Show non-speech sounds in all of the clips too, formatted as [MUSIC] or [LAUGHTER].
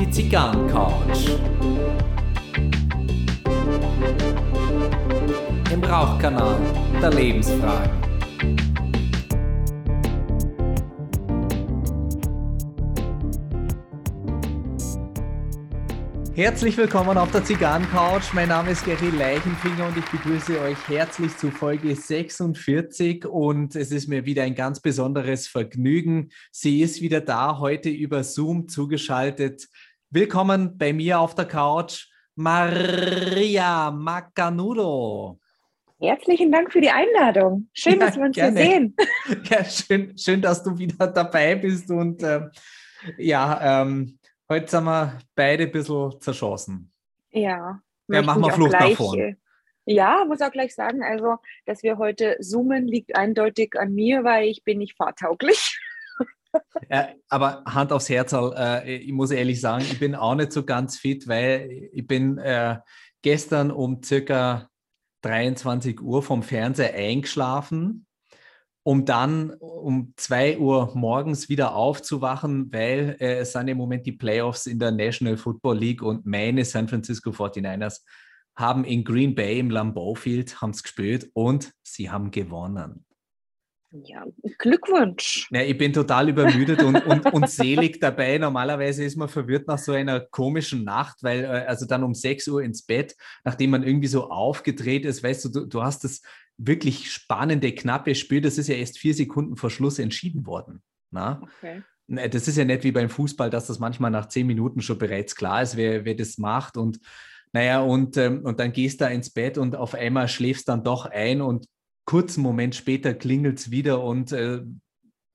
Die Zigarren-Couch. Im Rauchkanal der Lebensfragen. Herzlich willkommen auf der Zigarrencouch. Mein Name ist Gary Leichenfinger und ich begrüße euch herzlich zu Folge 46 und es ist mir wieder ein ganz besonderes Vergnügen. Sie ist wieder da, heute über Zoom zugeschaltet. Willkommen bei mir auf der Couch, Maria Macanudo. Herzlichen Dank für die Einladung. Schön, ja, dass wir uns gerne. hier sehen. [LAUGHS] Ja, schön, schön, dass du wieder dabei bist und äh, ja, ähm, Heute sind wir beide ein bisschen zerschossen. Ja. Ja, machen wir Flucht gleich, nach vorne. Äh, ja, muss auch gleich sagen, also, dass wir heute zoomen, liegt eindeutig an mir, weil ich bin nicht fahrtauglich. [LAUGHS] Ja, aber Hand aufs Herz, äh, ich muss ehrlich sagen, ich bin auch nicht so ganz fit, weil ich bin äh, gestern um circa 23 Uhr vom Fernseher eingeschlafen um dann um 2 Uhr morgens wieder aufzuwachen, weil äh, es sind im Moment die Playoffs in der National Football League und meine San Francisco 49ers haben in Green Bay im Lambeau Field haben's gespielt und sie haben gewonnen. Ja, Glückwunsch. Ja, ich bin total übermüdet und, und, und selig dabei. Normalerweise ist man verwirrt nach so einer komischen Nacht, weil äh, also dann um 6 Uhr ins Bett, nachdem man irgendwie so aufgedreht ist, weißt du, du, du hast das wirklich spannende, knappe Spiel, das ist ja erst vier Sekunden vor Schluss entschieden worden. Na? Okay. Das ist ja nicht wie beim Fußball, dass das manchmal nach zehn Minuten schon bereits klar ist, wer, wer das macht. Und naja, und, ähm, und dann gehst du da ins Bett und auf einmal schläfst dann doch ein und kurzen Moment später klingelt es wieder und äh,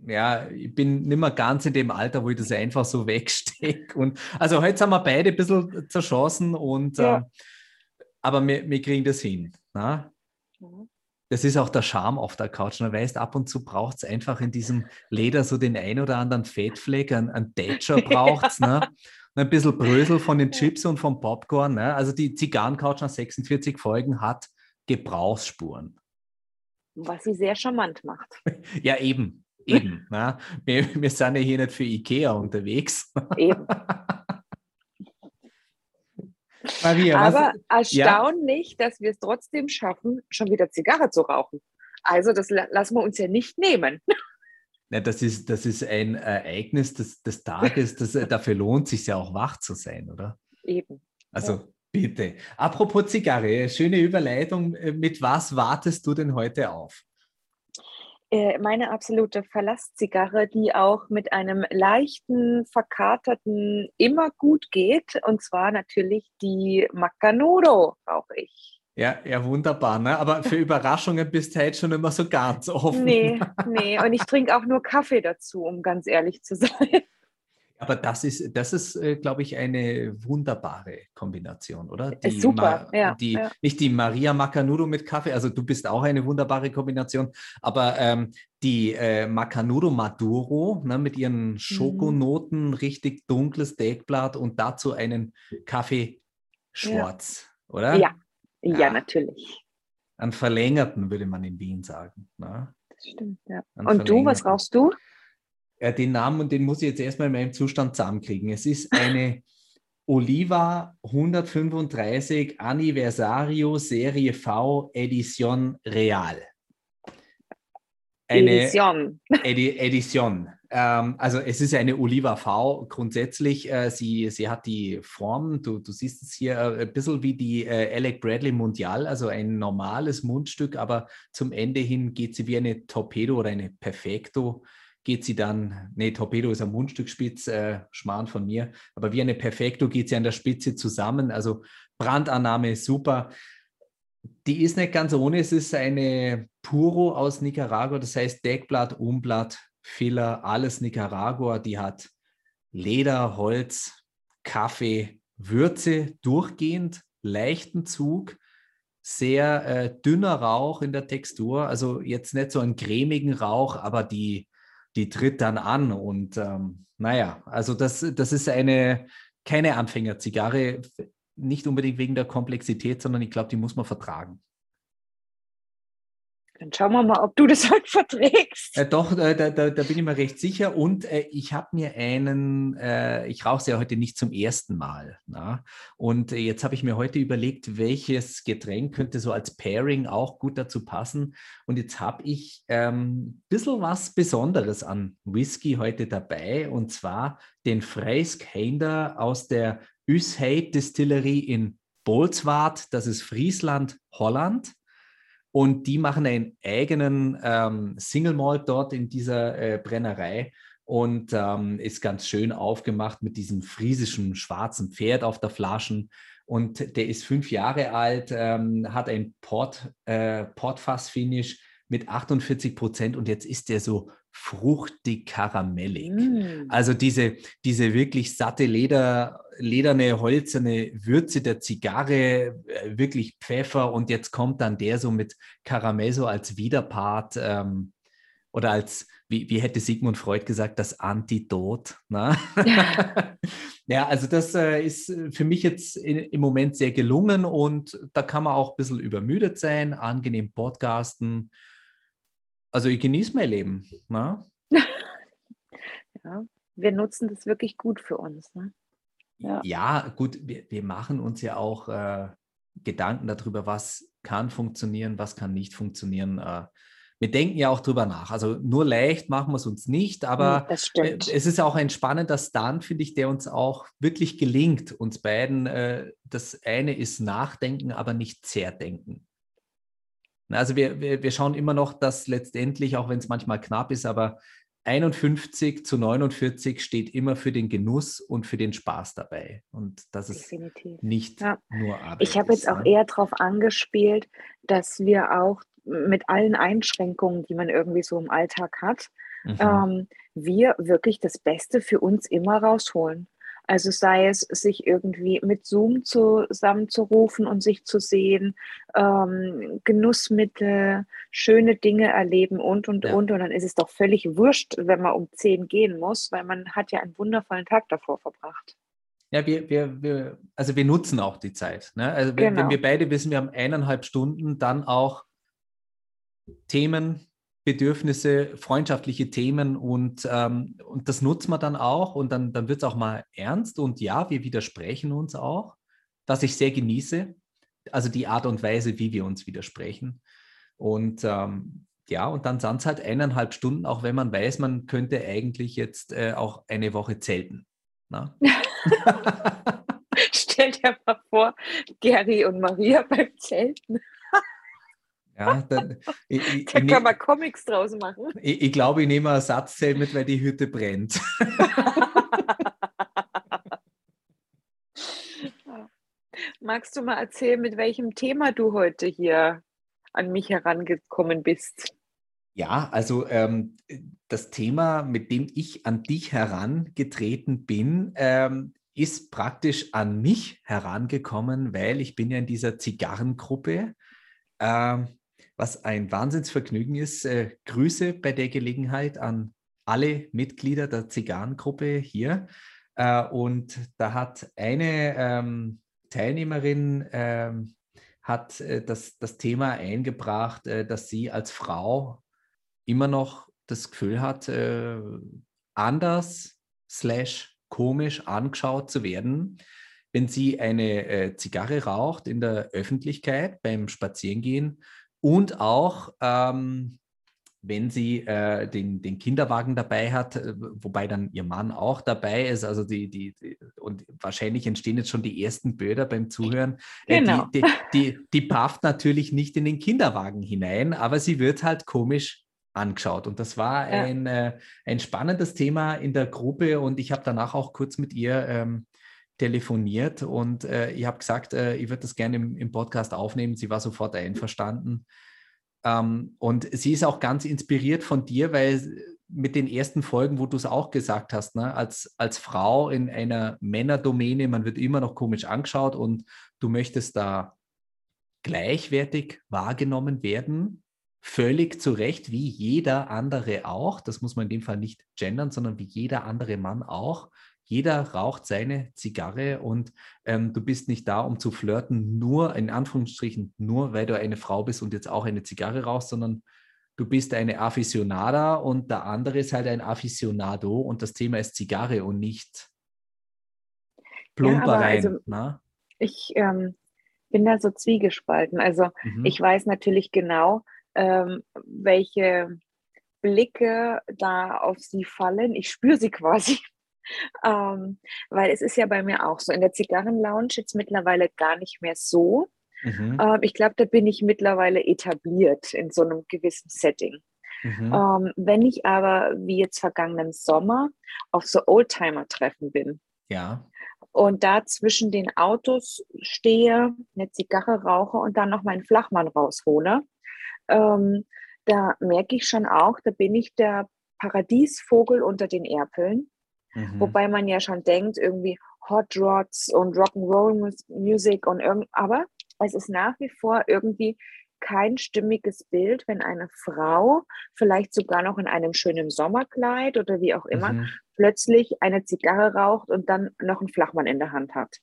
ja, ich bin nicht mehr ganz in dem Alter, wo ich das einfach so [LAUGHS] wegstecke. Und also heute sind wir beide ein bisschen zerschossen und ja. äh, aber wir, wir kriegen das hin. Na? Das ist auch der Charme auf der Couch. Man weiß, ab und zu braucht es einfach in diesem Leder so den ein oder anderen Fettfleck, ein, ein Thatcher braucht es, ne? ein bisschen Brösel von den Chips und vom Popcorn. Ne? Also die Zigarrencouch nach 46 Folgen hat Gebrauchsspuren. Was sie sehr charmant macht. [LAUGHS] Ja, eben. Eben. ne? wir, wir sind ja hier nicht für Ikea unterwegs. Eben. [LAUGHS] Maria, Aber was, erstaunlich, ja? dass wir es trotzdem schaffen, schon wieder Zigarre zu rauchen. Also das lassen wir uns ja nicht nehmen. [LAUGHS] Ja, das, ist, das ist ein Ereignis des, des Tages, das, äh, dafür lohnt sich ja auch wach zu sein, oder? Eben. Also ja. bitte. Apropos Zigarre, schöne Überleitung. Äh, mit was wartest du denn heute auf? Äh, meine absolute Verlasszigarre, die auch mit einem leichten, verkaterten immer gut geht. Und zwar natürlich die Macanudo brauche ich. Ja, ja, wunderbar. Ne? Aber für [LAUGHS] Überraschungen bist du halt schon immer so ganz offen. Nee, nee. Und ich trinke auch nur Kaffee dazu, um ganz ehrlich zu sein. Aber das ist, das ist, äh, glaube ich, eine wunderbare Kombination, oder? Die Super, Ma ja, die, ja. Nicht die Maria Macanudo mit Kaffee, also du bist auch eine wunderbare Kombination, aber ähm, die äh, Macanudo Maduro ne, mit ihren mhm. Schokonoten, mhm. richtig dunkles Deckblatt und dazu einen Kaffee schwarz, ja. oder? Ja. ja, natürlich. Einen verlängerten, würde man in Wien sagen. Ne? Das stimmt, ja. Und du, was rauchst du? Äh, den Namen und den muss ich jetzt erstmal in meinem Zustand zusammenkriegen. Es ist eine [LAUGHS] Oliva 135 Anniversario Serie V Edition Real. Eine Edition. [LAUGHS] Edi Edition. Ähm, also es ist eine Oliva V grundsätzlich. Äh, sie, sie hat die Form, du, du siehst es hier, äh, ein bisschen wie die äh, Alec Bradley Mundial, also ein normales Mundstück, aber zum Ende hin geht sie wie eine Torpedo oder eine Perfecto geht sie dann, nee, Torpedo ist am Mundstückspitz, äh, Schmarrn von mir, aber wie eine Perfekto geht sie an der Spitze zusammen. Also Brandannahme super. Die ist nicht ganz ohne, es ist eine Puro aus Nicaragua, das heißt Deckblatt, Umblatt, Filler, alles Nicaragua. Die hat Leder, Holz, Kaffee, Würze durchgehend, leichten Zug, sehr äh, dünner Rauch in der Textur, also jetzt nicht so einen cremigen Rauch, aber die die tritt dann an. Und ähm, naja, also das, das ist eine keine Anfängerzigarre, nicht unbedingt wegen der Komplexität, sondern ich glaube, die muss man vertragen. Dann schauen wir mal, ob du das heute [LAUGHS] verträgst. Äh, doch, äh, da, da, da, bin ich mir recht sicher. Und äh, ich habe mir einen, äh, ich rauche es ja heute nicht zum ersten Mal. Na? Und jetzt habe ich mir heute überlegt, welches Getränk könnte so als Pairing auch gut dazu passen. Und jetzt habe ich ein ähm, bisschen was Besonderes an Whisky heute dabei. Und zwar den Freiskeinder aus der Usheid Distillerie in Bolsward. Das ist Friesland, Holland. Und die machen einen eigenen ähm, Single Malt dort in dieser äh, Brennerei und ähm, ist ganz schön aufgemacht mit diesem friesischen schwarzen Pferd auf der Flaschen. Und der ist fünf Jahre alt, ähm, hat ein Port, äh, Portfass-Finish mit 48 Prozent und jetzt ist der so fruchtig karamellig. Mm. Also diese, diese wirklich satte Leder, lederne, holzerne Würze der Zigarre, äh, wirklich Pfeffer und jetzt kommt dann der so mit Karamell so als Widerpart ähm, oder als, wie, wie hätte Sigmund Freud gesagt, das Antidot. Ne? Ja. [LAUGHS] ja, also das äh, ist für mich jetzt in, im Moment sehr gelungen und da kann man auch ein bisschen übermüdet sein, angenehm podcasten also ich genieße mein Leben. Ne? [LAUGHS] ja, wir nutzen das wirklich gut für uns. Ne? Ja. ja. gut, wir, wir machen uns ja auch äh, Gedanken darüber, was kann funktionieren, was kann nicht funktionieren. Äh, wir denken ja auch drüber nach. Also nur leicht machen wir es uns nicht, aber hm, es ist auch ein spannender Stand, finde ich, der uns auch wirklich gelingt, uns beiden. Äh, das eine ist Nachdenken, aber nicht Zerdenken. Also wir, wir, wir schauen immer noch, dass letztendlich, auch wenn es manchmal knapp ist, aber 51 zu 49 steht immer für den Genuss und für den Spaß dabei. Und das ist Definitiv. nicht ja. nur Arbeit. Ich habe jetzt auch ne? eher darauf angespielt, dass wir auch mit allen Einschränkungen, die man irgendwie so im Alltag hat, mhm. ähm, wir wirklich das Beste für uns immer rausholen. Also sei es, sich irgendwie mit Zoom zusammenzurufen und sich zu sehen, ähm, Genussmittel, schöne Dinge erleben und, und, ja. und. Und dann ist es doch völlig wurscht, wenn man um 10 gehen muss, weil man hat ja einen wundervollen Tag davor verbracht. Ja, wir, wir, wir, also wir nutzen auch die Zeit. Ne? Also genau. wenn wir beide wissen, wir haben eineinhalb Stunden, dann auch Themen, Bedürfnisse, freundschaftliche Themen und, ähm, und das nutzt man dann auch und dann, dann wird es auch mal ernst und ja, wir widersprechen uns auch, was ich sehr genieße, also die Art und Weise, wie wir uns widersprechen. Und ähm, ja, und dann sind es halt eineinhalb Stunden, auch wenn man weiß, man könnte eigentlich jetzt äh, auch eine Woche zelten. [LAUGHS] Stell dir mal vor, Gary und Maria beim Zelten. Ja, dann, [LAUGHS] ich, ich, da kann man Comics draus machen. Ich, ich glaube, ich nehme ein Ersatzteil mit, weil die Hütte brennt. [LAUGHS] Magst du mal erzählen, mit welchem Thema du heute hier an mich herangekommen bist? Ja, also ähm, das Thema, mit dem ich an dich herangetreten bin, ähm, ist praktisch an mich herangekommen, weil ich bin ja in dieser Zigarrengruppe. Ähm, was ein Wahnsinnsvergnügen ist. Äh, Grüße bei der Gelegenheit an alle Mitglieder der Zigarrengruppe hier. Äh, und da hat eine ähm, Teilnehmerin ähm, hat äh, das, das Thema eingebracht, äh, dass sie als Frau immer noch das Gefühl hat, äh, anders slash komisch angeschaut zu werden, wenn sie eine äh, Zigarre raucht in der Öffentlichkeit beim Spazierengehen und auch, ähm, wenn sie äh, den, den Kinderwagen dabei hat, äh, wobei dann ihr Mann auch dabei ist, also die, die, die und wahrscheinlich entstehen jetzt schon die ersten Bilder beim Zuhören. Äh, genau. die, die, die, die pafft natürlich nicht in den Kinderwagen hinein, aber sie wird halt komisch angeschaut. Und das war ja. ein, äh, ein spannendes Thema in der Gruppe und ich habe danach auch kurz mit ihr ähm, telefoniert und äh, ich habe gesagt, äh, ich würde das gerne im, im, Podcast aufnehmen. Sie war sofort einverstanden. Ähm, und sie ist auch ganz inspiriert von dir, weil mit den ersten Folgen, wo du es auch gesagt hast, ne, als, als Frau in einer Männerdomäne, man wird immer noch komisch angeschaut und du möchtest da gleichwertig wahrgenommen werden völlig zu Recht, wie jeder andere auch, das muss man in dem Fall nicht gendern, sondern wie jeder andere Mann auch, jeder raucht seine Zigarre und ähm, du bist nicht da, um zu flirten, nur in Anführungsstrichen, nur weil du eine Frau bist und jetzt auch eine Zigarre rauchst, sondern du bist eine Aficionada und der andere ist halt ein Aficionado und das Thema ist Zigarre und nicht Plumpereien. Ja, also, ne? ich ähm, bin da so zwiegespalten. Also mhm. ich weiß natürlich genau, ähm, welche Blicke da auf sie fallen. Ich spüre sie [LAUGHS] quasi. Ähm, weil es ist ja bei mir auch so. In der Zigarrenlounge jetzt mittlerweile gar nicht mehr so. Mhm. Ähm, ich glaube, da bin ich mittlerweile etabliert in so einem gewissen Setting. Mhm. Ähm, wenn ich aber, wie jetzt vergangenen Sommer, auf so Oldtimer-Treffen bin, ja. und da zwischen den Autos stehe, eine Zigarre rauche und dann noch meinen Flachmann raushole, ähm, da merke ich schon auch, da bin ich der Paradiesvogel unter den Erpeln. Mhm. Wobei man ja schon denkt, irgendwie Hot Rods und Rock'n'Roll Music und irgend, aber es ist nach wie vor irgendwie kein stimmiges Bild, wenn eine Frau, vielleicht sogar noch in einem schönen Sommerkleid oder wie auch immer, mhm. plötzlich eine Zigarre raucht und dann noch einen Flachmann in der Hand hat.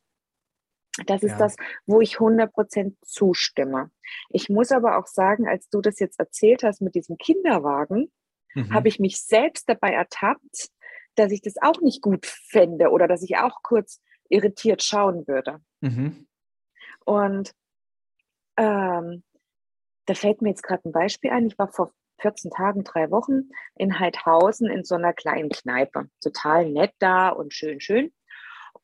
Das ist ja. das, wo ich 100% zustimme. Ich muss aber auch sagen, als du das jetzt erzählt hast mit diesem Kinderwagen, mhm. habe ich mich selbst dabei ertappt, dass ich das auch nicht gut fände oder dass ich auch kurz irritiert schauen würde. Mhm. Und ähm, da fällt mir jetzt gerade ein Beispiel ein. Ich war vor 14 Tagen, drei Wochen in Heidhausen in so einer kleinen Kneipe. Total nett da und schön, schön.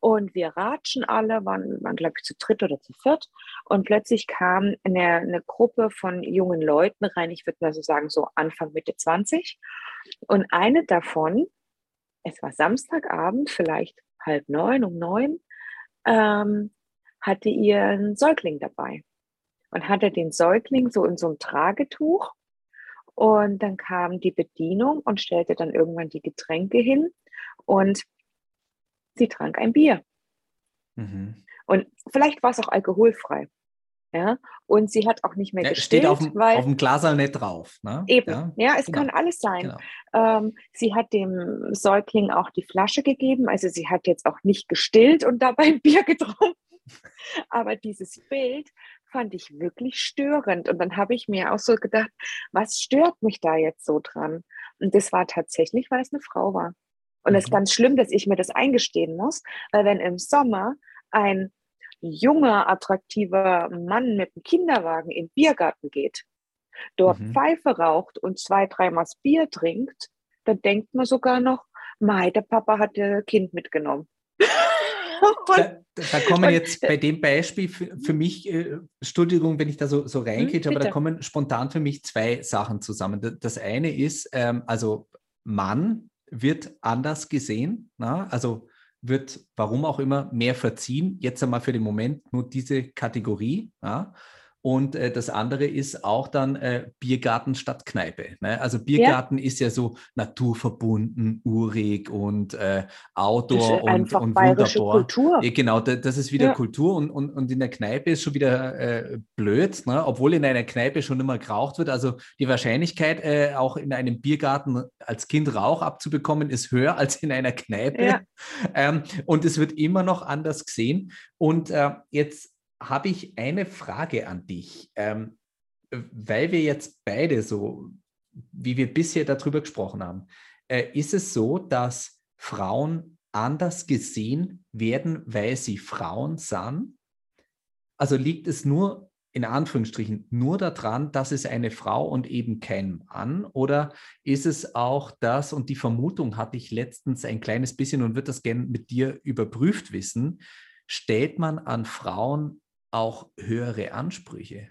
Und wir ratschen alle, waren, waren glaube ich, zu dritt oder zu viert. Und plötzlich kam eine, eine Gruppe von jungen Leuten rein, ich würde mal so sagen, so Anfang, Mitte 20. Und eine davon, es war Samstagabend, vielleicht halb neun, um neun, ähm, hatte ihren Säugling dabei. Und hatte den Säugling so in so einem Tragetuch. Und dann kam die Bedienung und stellte dann irgendwann die Getränke hin. Und sie trank ein Bier. Mhm. Und vielleicht war es auch alkoholfrei. Ja, und sie hat auch nicht mehr ja, gestillt. Steht auf dem, weil, auf dem Glasal nicht drauf. Ne? Eben, ja, ja es genau. kann alles sein. Genau. Ähm, sie hat dem Säugling auch die Flasche gegeben, also sie hat jetzt auch nicht gestillt und dabei ein [LAUGHS] Bier getrunken. Aber dieses Bild fand ich wirklich störend. Und dann habe ich mir auch so gedacht, was stört mich da jetzt so dran? Und das war tatsächlich, weil es eine Frau war. Und es mhm. ist ganz schlimm, dass ich mir das eingestehen muss, weil wenn im Sommer ein junger, attraktiver Mann mit einem Kinderwagen in den Biergarten geht, dort mhm. Pfeife raucht und zwei, dreimal Bier trinkt, dann denkt man sogar noch, Mai, der Papa hat ihr Kind mitgenommen. [LAUGHS] da, da, kommen jetzt bei dem Beispiel für, für mich, äh, Entschuldigung, wenn ich da so, so reingehe, hm, aber da kommen spontan für mich zwei Sachen zusammen. Das eine ist, ähm, also Mann wird anders gesehen. Na? Also wird, warum auch immer, mehr verziehen. Jetzt einmal für den Moment nur diese Kategorie. Ja? Und äh, das andere ist auch dann äh, Biergarten statt Kneipe. Ne? Also Biergarten ja. ist ja so naturverbunden, urig und äh, Outdoor und, und wunderbar. Kultur. Ja, genau, da, das ist wieder ja. Kultur und, und, und in der Kneipe ist schon wieder äh, blöd, ne? obwohl in einer Kneipe schon immer geraucht wird. Also die Wahrscheinlichkeit, äh, auch in einem Biergarten als Kind Rauch abzubekommen, ist höher als in einer Kneipe. Ähm, und es wird immer noch anders gesehen. Und äh, jetzt habe ich eine Frage an dich, ähm, weil wir jetzt beide so, wie wir bisher darüber gesprochen haben, äh, ist es so, dass Frauen anders gesehen werden, weil sie Frauen sind? Also liegt es nur in Anführungsstrichen nur daran, dass es eine Frau und eben kein Mann? Oder ist es auch das, und die Vermutung hatte ich letztens ein kleines bisschen und würde das gerne mit dir überprüft wissen, stellt man an Frauen auch höhere Ansprüche?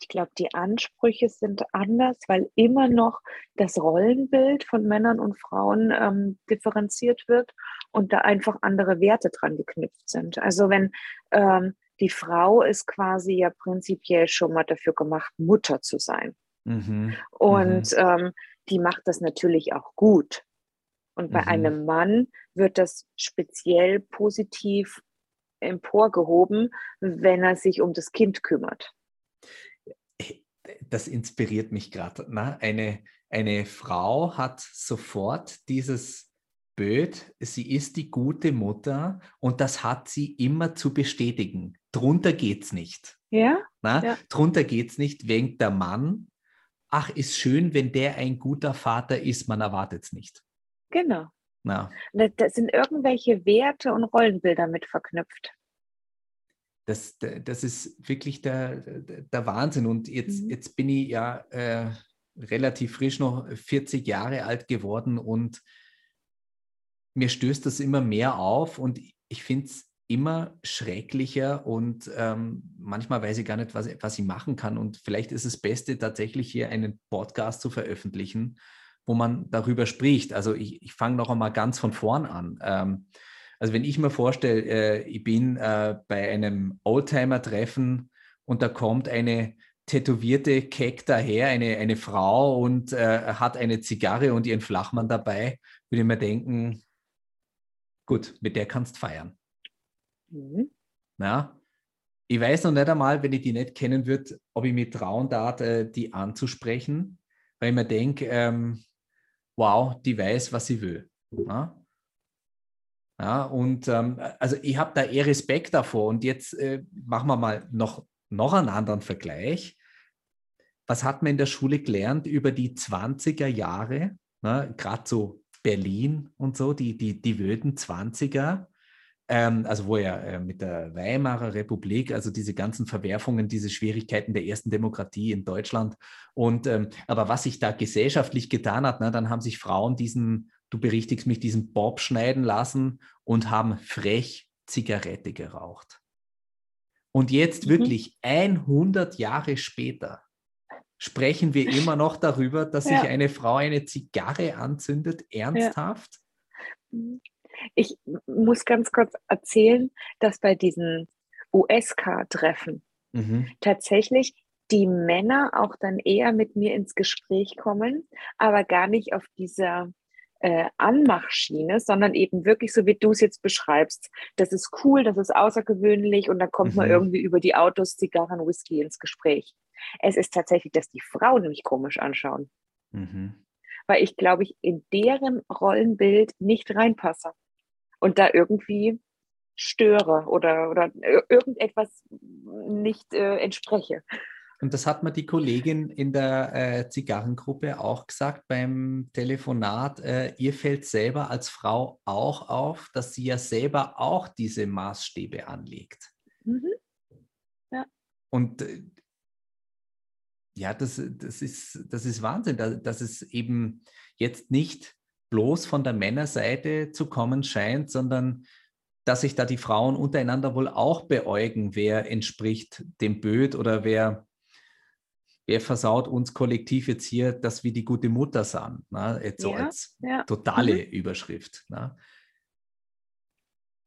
Ich glaube, die Ansprüche sind anders, weil immer noch das Rollenbild von Männern und Frauen ähm, differenziert wird und da einfach andere Werte dran geknüpft sind. Also wenn ähm, die Frau ist quasi ja prinzipiell schon mal dafür gemacht, Mutter zu sein. Mhm. Und mhm. Ähm, die macht das natürlich auch gut. Und bei mhm. einem Mann wird das speziell positiv emporgehoben, wenn er sich um das Kind kümmert. das inspiriert mich gerade. Eine, eine Frau hat sofort dieses Bild, sie ist die gute Mutter und das hat sie immer zu bestätigen. Drunter geht es nicht. Ja? Na? ja. Drunter geht es nicht, wegen der Mann. Ach, ist schön, wenn der ein guter Vater ist, man erwartet es nicht. Genau. Na. Da sind irgendwelche Werte und Rollenbilder mit verknüpft. Das, das ist wirklich der, der Wahnsinn. Und jetzt, mhm. jetzt bin ich ja äh, relativ frisch noch 40 Jahre alt geworden und mir stößt das immer mehr auf und ich finde es immer schrecklicher und ähm, manchmal weiß ich gar nicht, was, was ich machen kann. Und vielleicht ist es Beste, tatsächlich hier einen Podcast zu veröffentlichen, wo man darüber spricht. Also ich, ich fange noch einmal ganz von vorn an. Ähm, also wenn ich mir vorstelle, äh, ich bin äh, bei einem Oldtimer-Treffen und da kommt eine tätowierte Keck daher, eine, eine Frau und äh, hat eine Zigarre und ihren Flachmann dabei, würde ich mir denken, gut, mit der kannst du feiern. Mhm. Ja, ich weiß noch nicht einmal, wenn ich die nicht kennen würde, ob ich mir trauen darf, äh, die anzusprechen, weil ich mir denke, ähm, wow, die weiß, was sie will. Ja? Ja, und ähm, also ich habe da eher Respekt davor. Und jetzt äh, machen wir mal noch, noch einen anderen Vergleich. Was hat man in der Schule gelernt über die 20er Jahre? Ne? Gerade so Berlin und so, die, die, die wilden 20er. Ähm, also wo ja äh, mit der Weimarer Republik, also diese ganzen Verwerfungen, diese Schwierigkeiten der ersten Demokratie in Deutschland. Und ähm, aber was sich da gesellschaftlich getan hat, ne, dann haben sich Frauen diesen du berichtigst mich, diesen Bob schneiden lassen und haben frech Zigarette geraucht. Und jetzt mhm. wirklich 100 Jahre später sprechen wir immer noch darüber, dass ja. sich eine Frau eine Zigarre anzündet, ernsthaft? Ja. Ich muss ganz kurz erzählen, dass bei diesen USK-Treffen mhm. tatsächlich die Männer auch dann eher mit mir ins Gespräch kommen, aber gar nicht auf dieser äh, Anmachschiene, sondern eben wirklich so, wie du es jetzt beschreibst. Das ist cool, das ist außergewöhnlich und dann kommt mhm. man irgendwie über die Autos, Zigarren, Whisky ins Gespräch. Es ist tatsächlich, dass die Frauen mich komisch anschauen. Mhm. Weil ich, glaube ich, in deren Rollenbild nicht reinpasse und da irgendwie störe oder, oder irgendetwas nicht äh, entspreche. Und das hat mir die Kollegin in der äh, Zigarrengruppe auch gesagt beim Telefonat. Äh, ihr fällt selber als Frau auch auf, dass sie ja selber auch diese Maßstäbe anlegt. Mhm. Ja. Und äh, ja, das, das, ist, das ist Wahnsinn, dass, dass es eben jetzt nicht bloß von der Männerseite zu kommen scheint, sondern dass sich da die Frauen untereinander wohl auch beäugen, wer entspricht dem Böd oder wer wer versaut uns kollektiv jetzt hier, dass wir die gute Mutter sind? Ne? Jetzt so ja, als ja. totale mhm. Überschrift. Ne?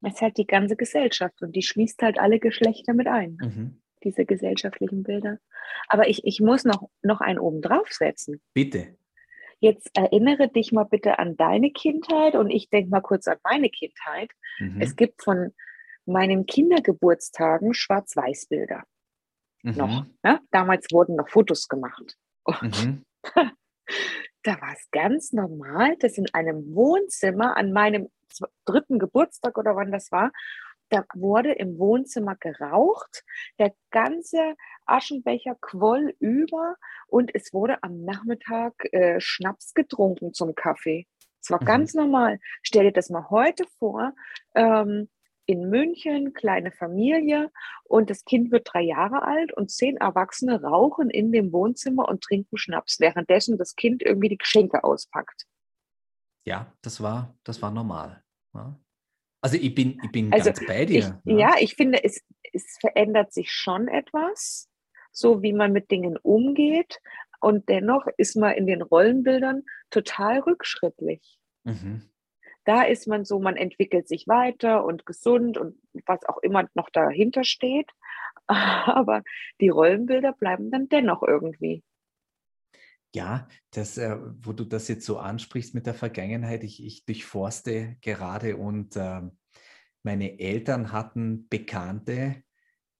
Es ist halt die ganze Gesellschaft und die schließt halt alle Geschlechter mit ein, mhm. diese gesellschaftlichen Bilder. Aber ich, ich muss noch, noch einen oben draufsetzen. Bitte. Jetzt erinnere dich mal bitte an deine Kindheit und ich denke mal kurz an meine Kindheit. Mhm. Es gibt von meinen Kindergeburtstagen Schwarz-Weiß-Bilder mhm. noch. Ne? Damals wurden noch Fotos gemacht. Und mhm. [LAUGHS] da war es ganz normal, dass in einem Wohnzimmer an meinem dritten Geburtstag oder wann das war, da wurde im Wohnzimmer geraucht, der ganze Aschenbecher quoll über und es wurde am Nachmittag äh, Schnaps getrunken zum Kaffee. Es war mhm. ganz normal. Stell dir das mal heute vor, ähm, in München, kleine Familie und das Kind wird drei Jahre alt und zehn Erwachsene rauchen in dem Wohnzimmer und trinken Schnaps, währenddessen das Kind irgendwie die Geschenke auspackt. Ja, das war, das war normal. Ja. Also ich bin, ich bin also ganz bei dir. Ich, ja. ja, ich finde, es, es verändert sich schon etwas, so wie man mit Dingen umgeht. Und dennoch ist man in den Rollenbildern total rückschrittlich. Mhm da ist man so, man entwickelt sich weiter und gesund und was auch immer noch dahinter steht. [LAUGHS] Aber die Rollenbilder bleiben dann dennoch irgendwie. Ja, das, äh, wo du das jetzt so ansprichst mit der Vergangenheit, ich, ich durchforste gerade und äh, meine Eltern hatten Bekannte,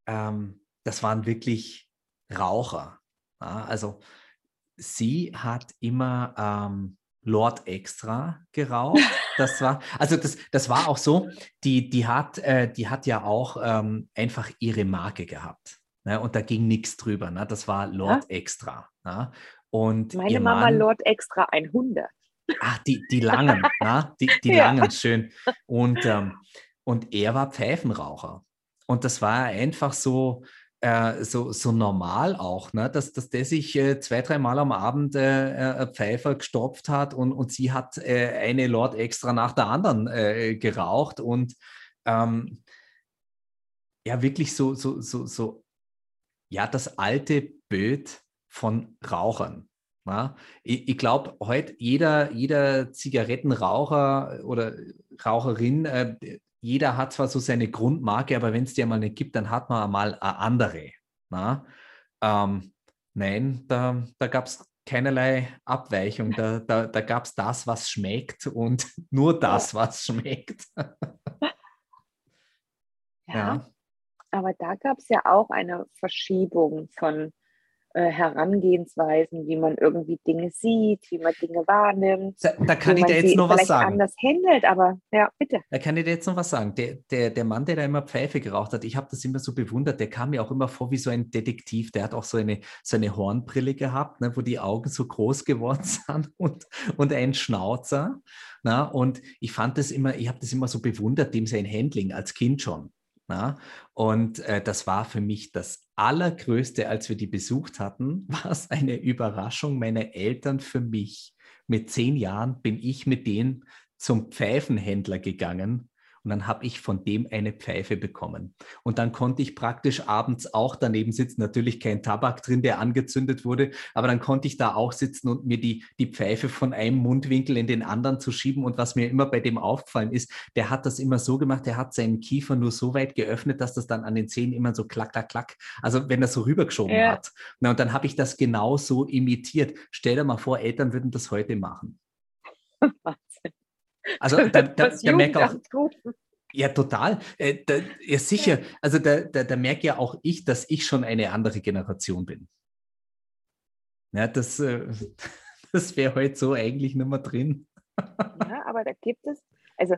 ähm, das waren wirklich Raucher. Ja, also sie hat immer ähm, Lord Extra geraucht. Das war, also das, das war auch so, die, die, hat, äh, die hat ja auch ähm, einfach ihre Marke gehabt. Ne? Und da ging nichts drüber. Ne? Das war Lord ja? Extra. Ne? Und Meine Mama Mann, Lord Extra 100. Ach, die, die langen, [LAUGHS] ne? die, die ja. langen, schön. Und, ähm, und er war Pfeifenraucher. Und das war einfach so, äh, so, so normal auch, ne? dass, dass der sich äh, zwei, dreimal am Abend äh, äh Pfeifer gestopft hat und, und sie hat äh, eine Lord extra nach der anderen äh, geraucht und ähm, ja, wirklich so, so, so, so, ja, das alte Bild von Rauchern. Ja, ich, ich glaube, heute jeder, jeder Zigarettenraucher oder Raucherin, äh, jeder hat zwar so seine Grundmarke, aber wenn es dir mal nicht gibt, dann hat man mal eine andere. Na? Ähm, nein, da, da gab es keinerlei Abweichung. Da, da, da gab es das, was schmeckt und [LAUGHS] nur das, was schmeckt. [LAUGHS] ja, ja, aber da gab es ja auch eine Verschiebung von äh, Herangehensweisen, wie man irgendwie Dinge sieht, wie man Dinge wahrnimmt. Da, da kann ich dir jetzt noch was sagen. anders handelt, aber ja, bitte. Da kann ich dir jetzt noch was sagen. Der, der, der Mann, der da immer Pfeife geraucht hat, ich habe das immer so bewundert, der kam mir auch immer vor wie so ein Detektiv. Der hat auch so eine, so eine Hornbrille gehabt, ne, wo die Augen so groß geworden [LAUGHS] sind und, und ein Schnauzer. Na, und ich fand das immer, ich habe das immer so bewundert, dem sein Handling als Kind schon. Na? Und äh, das war für mich das Allergrößte, als wir die besucht hatten, [LAUGHS] war es eine Überraschung meiner Eltern für mich. Mit zehn Jahren bin ich mit denen zum Pfeifenhändler gegangen und dann habe ich von dem eine Pfeife bekommen. Und dann konnte ich praktisch abends auch daneben sitzen. Natürlich kein Tabak drin, der angezündet wurde, aber dann konnte ich da auch sitzen und mir die, die Pfeife von einem Mundwinkel in den anderen zu schieben. Und was mir immer bei dem aufgefallen ist, der hat das immer so gemacht, der hat seinen Kiefer nur so weit geöffnet, dass das dann an den Zähnen immer so klack, klack, klack. Also wenn er so rübergeschoben ja. hat. Na, und dann habe ich das genau so imitiert. Stell dir mal vor, Eltern würden das heute machen. [LAUGHS] Also da, da merke auch. Ja, total. Äh, da, ja, sicher. Also da, da, da merke ja auch ich, dass ich schon eine andere Generation bin. Ja, das, äh, [LAUGHS] das wäre heute so eigentlich nicht mehr drin. Ja, aber da gibt es, also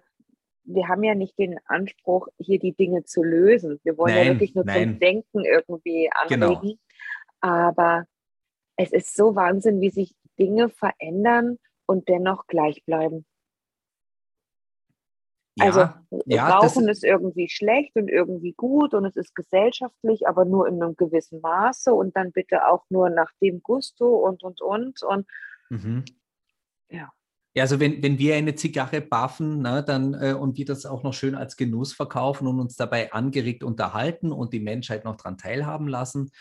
wir haben ja nicht den Anspruch, hier die Dinge zu lösen. Wir wollen nein, ja wirklich nur nein. zum Denken irgendwie anregen. Genau. Aber es ist so Wahnsinn, wie sich Dinge verändern und dennoch gleich bleiben. Also ja, Rauchen ist irgendwie schlecht und irgendwie gut und es ist gesellschaftlich, aber nur in einem gewissen Maße und dann bitte auch nur nach dem Gusto und und und und mhm. ja. Ja, also wenn, wenn wir eine Zigarre baffen ne, dann, äh, und wir das auch noch schön als Genuss verkaufen und uns dabei angeregt unterhalten und die Menschheit noch daran teilhaben lassen,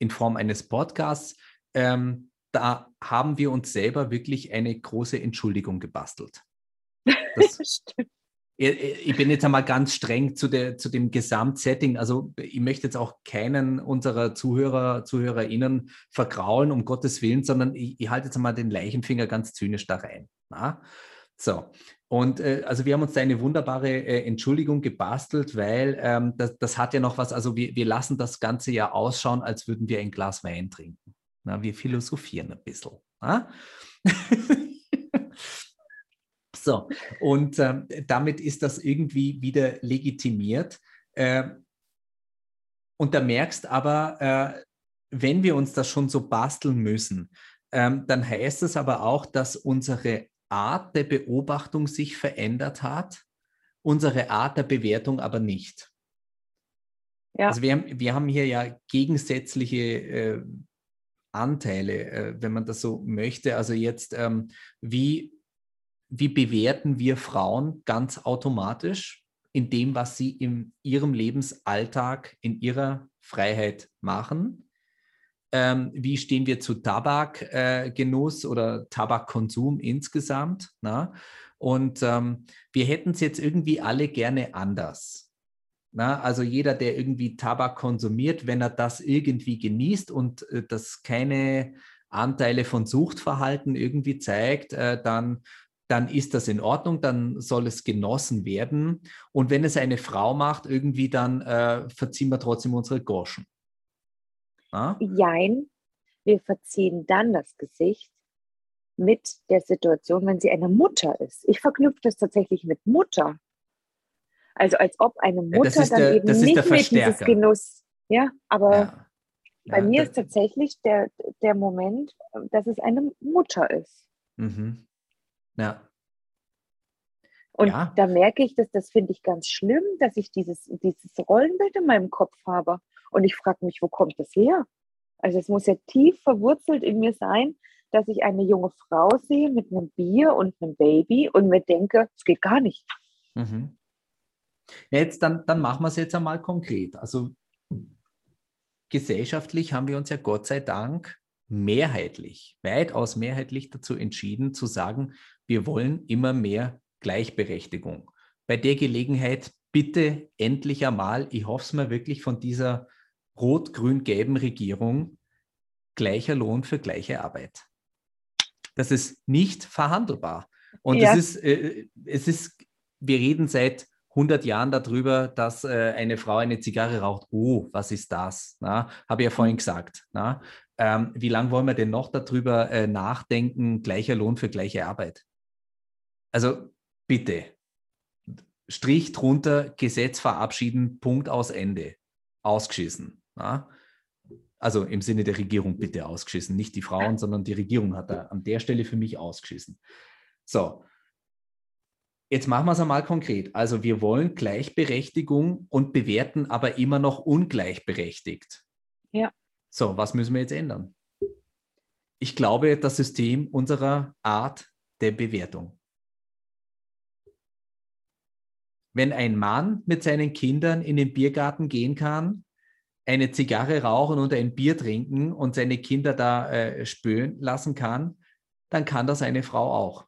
in Form eines Podcasts, ähm, da haben wir uns selber wirklich eine große Entschuldigung gebastelt. [LAUGHS] Das, Stimmt ich bin jetzt einmal ganz streng zu, der, zu dem Gesamtsetting. Also ich möchte jetzt auch keinen unserer Zuhörer, ZuhörerInnen vergraulen, um Gottes Willen, sondern ich, ich halte jetzt einmal den Leichenfinger ganz zynisch da rein. Na? So, und äh, also wir haben uns da eine wunderbare äh, Entschuldigung gebastelt, weil ähm, das, das, hat ja noch was, also wir, wir lassen das Ganze ja ausschauen, als würden wir ein Glas Wein trinken. Na, wir philosophieren ein bisschen. [LAUGHS] So, und äh, damit ist das irgendwie wieder legitimiert. Äh, und da merkst aber, äh, wenn wir uns das schon so basteln müssen, ähm, dann heißt es aber auch, dass unsere Art der Beobachtung sich verändert hat, unsere Art der Bewertung aber nicht. Ja. Also wir haben, wir haben hier ja gegensätzliche äh, Anteile, äh, wenn man das so möchte. Also jetzt, ähm, wie wie bewerten wir Frauen ganz automatisch in dem, was sie in ihrem Lebensalltag, in ihrer Freiheit machen? Ähm, wie stehen wir zu Tabakgenuss äh, oder Tabakkonsum insgesamt? Na? Und ähm, wir hätten es jetzt irgendwie alle gerne anders. Na, also jeder, der irgendwie Tabak konsumiert, wenn er das irgendwie genießt und äh, das keine Anteile von Suchtverhalten irgendwie zeigt, äh, dann dann ist das in Ordnung, dann soll es genossen werden. Und wenn es eine Frau macht, irgendwie, dann äh, verziehen wir trotzdem unsere Gorschen. Ah? Jein. wir verziehen dann das Gesicht mit der Situation, wenn sie eine Mutter ist. Ich verknüpfe das tatsächlich mit Mutter. Also als ob eine Mutter dann der, eben nicht mit dieses Genuss. Ja, aber ja. bei ja, mir ist tatsächlich der, der Moment, dass es eine Mutter ist. Mhm. Ja. Und ja. da merke ich, dass das finde ich ganz schlimm, dass ich dieses, dieses Rollenbild in meinem Kopf habe. Und ich frage mich, wo kommt das her? Also es muss ja tief verwurzelt in mir sein, dass ich eine junge Frau sehe mit einem Bier und einem Baby und mir denke, es geht gar nicht. Mhm. Jetzt, dann, dann machen wir es jetzt einmal konkret. Also gesellschaftlich haben wir uns ja Gott sei Dank mehrheitlich, weitaus mehrheitlich dazu entschieden zu sagen, wir wollen immer mehr Gleichberechtigung. Bei der Gelegenheit bitte endlich einmal, ich hoffe es mir wirklich von dieser rot-grün-gelben Regierung, gleicher Lohn für gleiche Arbeit. Das ist nicht verhandelbar. Und ja. es, ist, äh, es ist, wir reden seit 100 Jahren darüber, dass äh, eine Frau eine Zigarre raucht. Oh, was ist das? Habe ich ja vorhin mhm. gesagt. Ähm, wie lange wollen wir denn noch darüber äh, nachdenken, gleicher Lohn für gleiche Arbeit? Also bitte, Strich drunter, Gesetz verabschieden, Punkt aus Ende. Ausgeschissen. Na? Also im Sinne der Regierung bitte ausgeschissen. Nicht die Frauen, sondern die Regierung hat da an der Stelle für mich ausgeschissen. So, Jetzt machen wir es einmal konkret. Also wir wollen Gleichberechtigung und bewerten aber immer noch ungleichberechtigt. Ja. So, was müssen wir jetzt ändern? Ich glaube, das System unserer Art der Bewertung. Wenn ein Mann mit seinen Kindern in den Biergarten gehen kann, eine Zigarre rauchen und ein Bier trinken und seine Kinder da äh, spülen lassen kann, dann kann das eine Frau auch.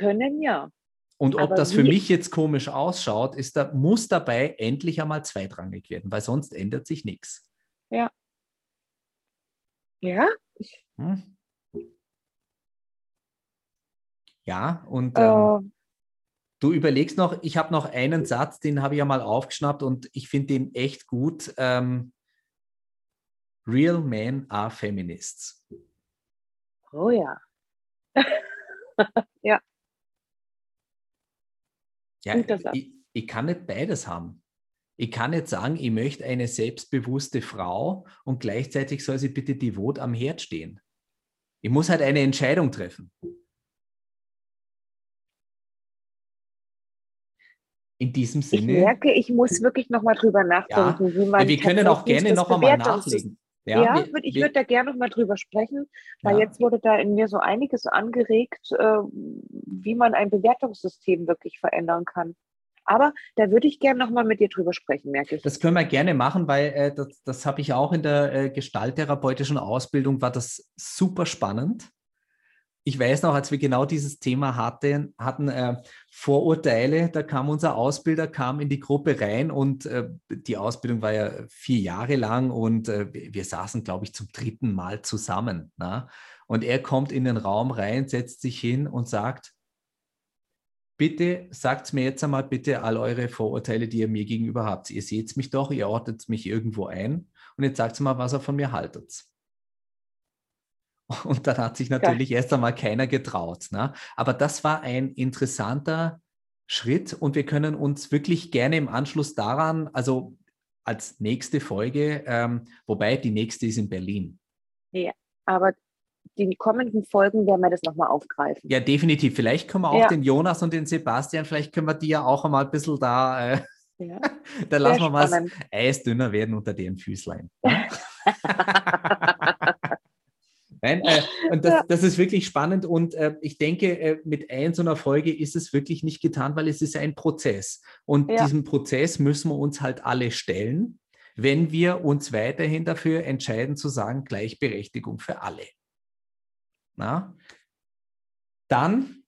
Können ja. Und ob Aber das für mich jetzt komisch ausschaut, ist da, muss dabei endlich einmal zweitrangig werden, weil sonst ändert sich nichts. Ja. Ja. Hm. Ja, und ähm, äh, Du überlegst noch, ich habe noch einen Satz, den habe ich ja mal aufgeschnappt und ich finde den echt gut. Ähm, Real men are feminists. Oh ja. [LAUGHS] ja. Ja, ich, ich kann nicht beides haben. Ich kann nicht sagen, ich möchte eine selbstbewusste Frau und gleichzeitig soll sie bitte devot am Herd stehen. Ich muss halt eine Entscheidung treffen. in diesem Sinne. Ich merke, ich muss wirklich nochmal drüber nachdenken, ja, wie man. Wir können auch gerne noch einmal nachlegen. Ja, ja wir, ich würde da gerne nochmal drüber sprechen, weil ja. jetzt wurde da in mir so einiges angeregt, äh, wie man ein Bewertungssystem wirklich verändern kann. Aber da würde ich gerne nochmal mit dir drüber sprechen, merke ich. Das können wir gerne machen, weil äh, das, das habe ich auch in der äh, gestalttherapeutischen Ausbildung, war das super spannend ich weiß noch, als wir genau dieses Thema hatten, hatten äh, Vorurteile, da kam unser Ausbilder, kam in die Gruppe rein und äh, die Ausbildung war ja vier Jahre lang und äh, wir saßen, glaube ich, zum dritten Mal zusammen. Na? Und er kommt in den Raum rein, setzt sich hin und sagt, bitte sagt mir jetzt einmal bitte all eure Vorurteile, die ihr mir gegenüber habt. Ihr seht mich doch, ihr ordnet mich irgendwo ein und jetzt sagt mal, was ihr von mir haltet. Und dann hat sich natürlich ja. erst einmal keiner getraut. Ne? Aber das war ein interessanter Schritt und wir können uns wirklich gerne im Anschluss daran, also als nächste Folge, ähm, wobei die nächste ist in Berlin. Ja, aber die kommenden Folgen werden wir das nochmal aufgreifen. Ja, definitiv. Vielleicht können wir auch ja. den Jonas und den Sebastian, vielleicht können wir die ja auch einmal ein bisschen da, äh, ja. [LAUGHS] da lassen wir mal das Eis dünner werden unter den Füßlein. [LAUGHS] [LAUGHS] Ne? Nein, äh, [LAUGHS] und das, ja. das, ist wirklich spannend und äh, ich denke, äh, mit ein so einer Folge ist es wirklich nicht getan, weil es ist ein Prozess. Und ja. diesem Prozess müssen wir uns halt alle stellen, wenn wir uns weiterhin dafür entscheiden zu sagen, Gleichberechtigung für alle. Na? Dann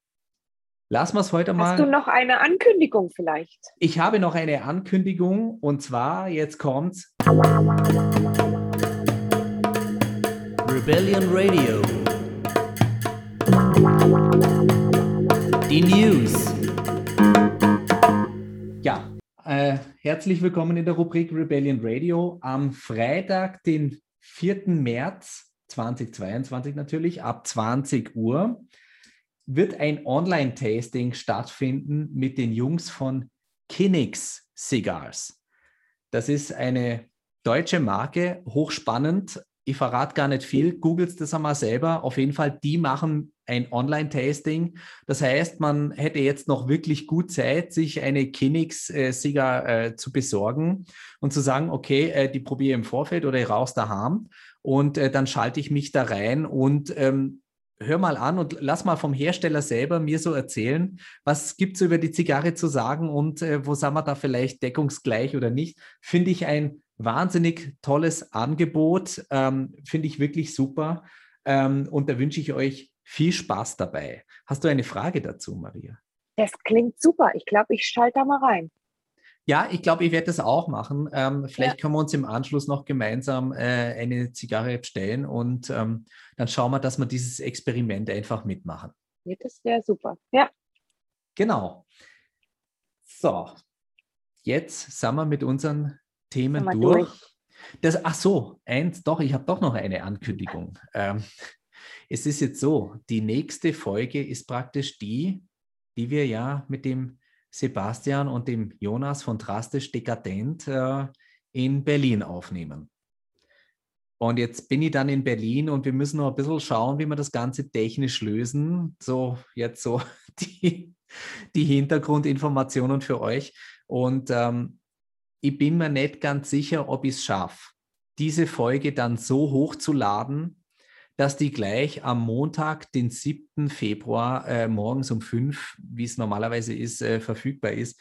lassen wir es heute mal. Hast du noch eine Ankündigung vielleicht? Ich habe noch eine Ankündigung und zwar, jetzt kommt's. Rebellion Radio. Die News. Ja, äh, herzlich willkommen in der Rubrik Rebellion Radio. Am Freitag, den 4. März 2022 natürlich, ab 20 Uhr, wird ein Online-Tasting stattfinden mit den Jungs von Kinix Cigars. Das ist eine deutsche Marke, hochspannend. Ich verrate gar nicht viel, googelt das einmal selber. Auf jeden Fall, die machen ein Online-Tasting. Das heißt, man hätte jetzt noch wirklich gut Zeit, sich eine Kinix-Cigar äh, zu besorgen und zu sagen, okay, äh, die probiere ich im Vorfeld oder raus daheim und äh, dann schalte ich mich da rein und ähm, hör mal an und lass mal vom Hersteller selber mir so erzählen, was gibt es über die Zigarre zu sagen und äh, wo sind wir da vielleicht deckungsgleich oder nicht. Finde ich ein wahnsinnig tolles Angebot, ähm, finde ich wirklich super ähm, und da wünsche ich euch viel Spaß dabei. Hast du eine Frage dazu, Maria? Das klingt super. Ich glaube, ich schalte da mal rein. Ja, ich glaube, ich werde das auch machen. Ähm, vielleicht ja. können wir uns im Anschluss noch gemeinsam äh, eine Zigarre bestellen und ähm, dann schauen wir, dass wir dieses Experiment einfach mitmachen. Ja, das wäre super. Ja. Genau. So, jetzt sind wir mit unseren Themen durch. durch. Das, ach so, eins, doch, ich habe doch noch eine Ankündigung. Ähm, es ist jetzt so, die nächste Folge ist praktisch die, die wir ja mit dem Sebastian und dem Jonas von Drastisch Dekadent äh, in Berlin aufnehmen. Und jetzt bin ich dann in Berlin und wir müssen noch ein bisschen schauen, wie wir das Ganze technisch lösen. So, jetzt so [LAUGHS] die, die Hintergrundinformationen für euch. Und ähm, ich bin mir nicht ganz sicher, ob ich es schaffe, diese Folge dann so hochzuladen, dass die gleich am Montag, den 7. Februar, äh, morgens um 5, wie es normalerweise ist, äh, verfügbar ist.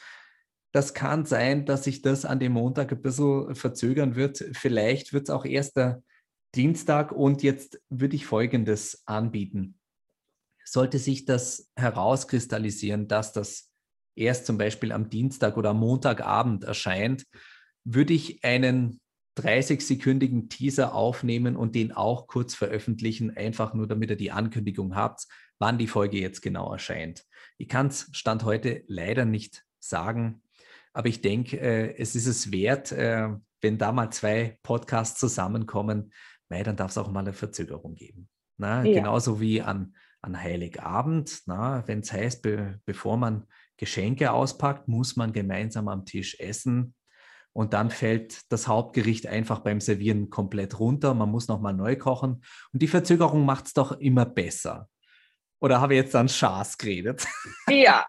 Das kann sein, dass sich das an dem Montag ein bisschen verzögern wird. Vielleicht wird es auch erst der Dienstag und jetzt würde ich Folgendes anbieten. Sollte sich das herauskristallisieren, dass das erst zum Beispiel am Dienstag oder am Montagabend erscheint, würde ich einen 30-sekündigen Teaser aufnehmen und den auch kurz veröffentlichen, einfach nur damit ihr die Ankündigung habt, wann die Folge jetzt genau erscheint. Ich kann es Stand heute leider nicht sagen, aber ich denke, äh, es ist es wert, äh, wenn da mal zwei Podcasts zusammenkommen, weil dann darf es auch mal eine Verzögerung geben. Na, ja. Genauso wie an, an Heiligabend, wenn es heißt, be, bevor man Geschenke auspackt, muss man gemeinsam am Tisch essen und dann fällt das Hauptgericht einfach beim Servieren komplett runter. Man muss nochmal neu kochen und die Verzögerung macht es doch immer besser. Oder habe ich jetzt dann Schaß geredet? [LAUGHS] Ja.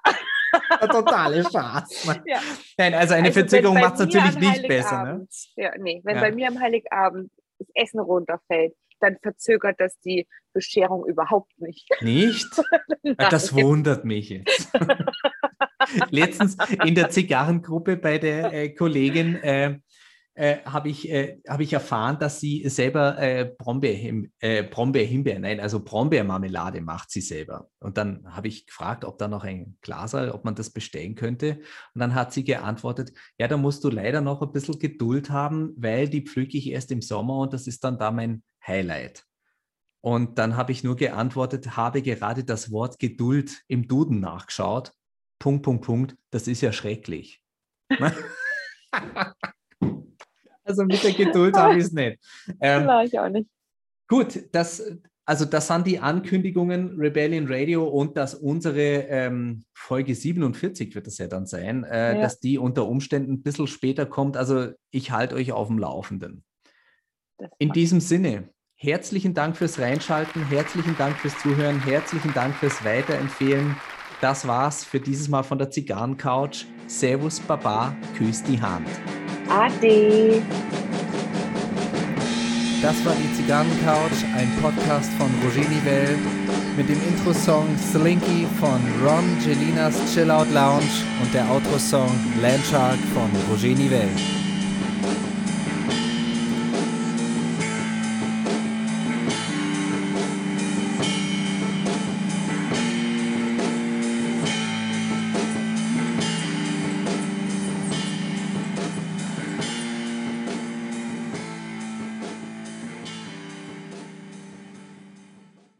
Totale Schaß. Ne? Ja. Nein, also eine also Verzögerung macht es natürlich nicht besser. Ne? Ja, nee, wenn ja. bei mir am Heiligabend das Essen runterfällt, dann verzögert das die Bescherung überhaupt nicht. Nicht? [LAUGHS] das wundert mich jetzt. [LAUGHS] Letztens in der Zigarrengruppe bei der äh, Kollegin äh, äh, habe ich, äh, hab ich erfahren, dass sie selber äh, Brombeer, äh, Brombeer, nein, also Brombeermarmelade macht sie selber. Und dann habe ich gefragt, ob da noch ein Glas, ob man das bestellen könnte. Und dann hat sie geantwortet, ja, da musst du leider noch ein bisschen Geduld haben, weil die pflücke ich erst im Sommer und das ist dann da mein Highlight. Und dann habe ich nur geantwortet, habe gerade das Wort Geduld im Duden nachgeschaut Punkt, Punkt, Punkt, das ist ja schrecklich. [LAUGHS] also mit der Geduld habe ich es nicht. Ähm, Nein, ich auch nicht. Gut, das, also das sind die Ankündigungen Rebellion Radio und dass unsere ähm, Folge 47 wird es ja dann sein, äh, ja. dass die unter Umständen ein bisschen später kommt. Also ich halte euch auf dem Laufenden. In diesem Sinne, herzlichen Dank fürs Reinschalten, herzlichen Dank fürs Zuhören, herzlichen Dank fürs Weiterempfehlen. Das war's für dieses Mal von der Zigarrencouch. Servus, Baba, küss die Hand. Ade. Das war die Zigarrencouch, ein Podcast von Roger Nivelle mit dem Intro-Song Slinky von Ron Gelinas Chill Out Lounge und der Outro-Song Landshark von Roger Nivelle.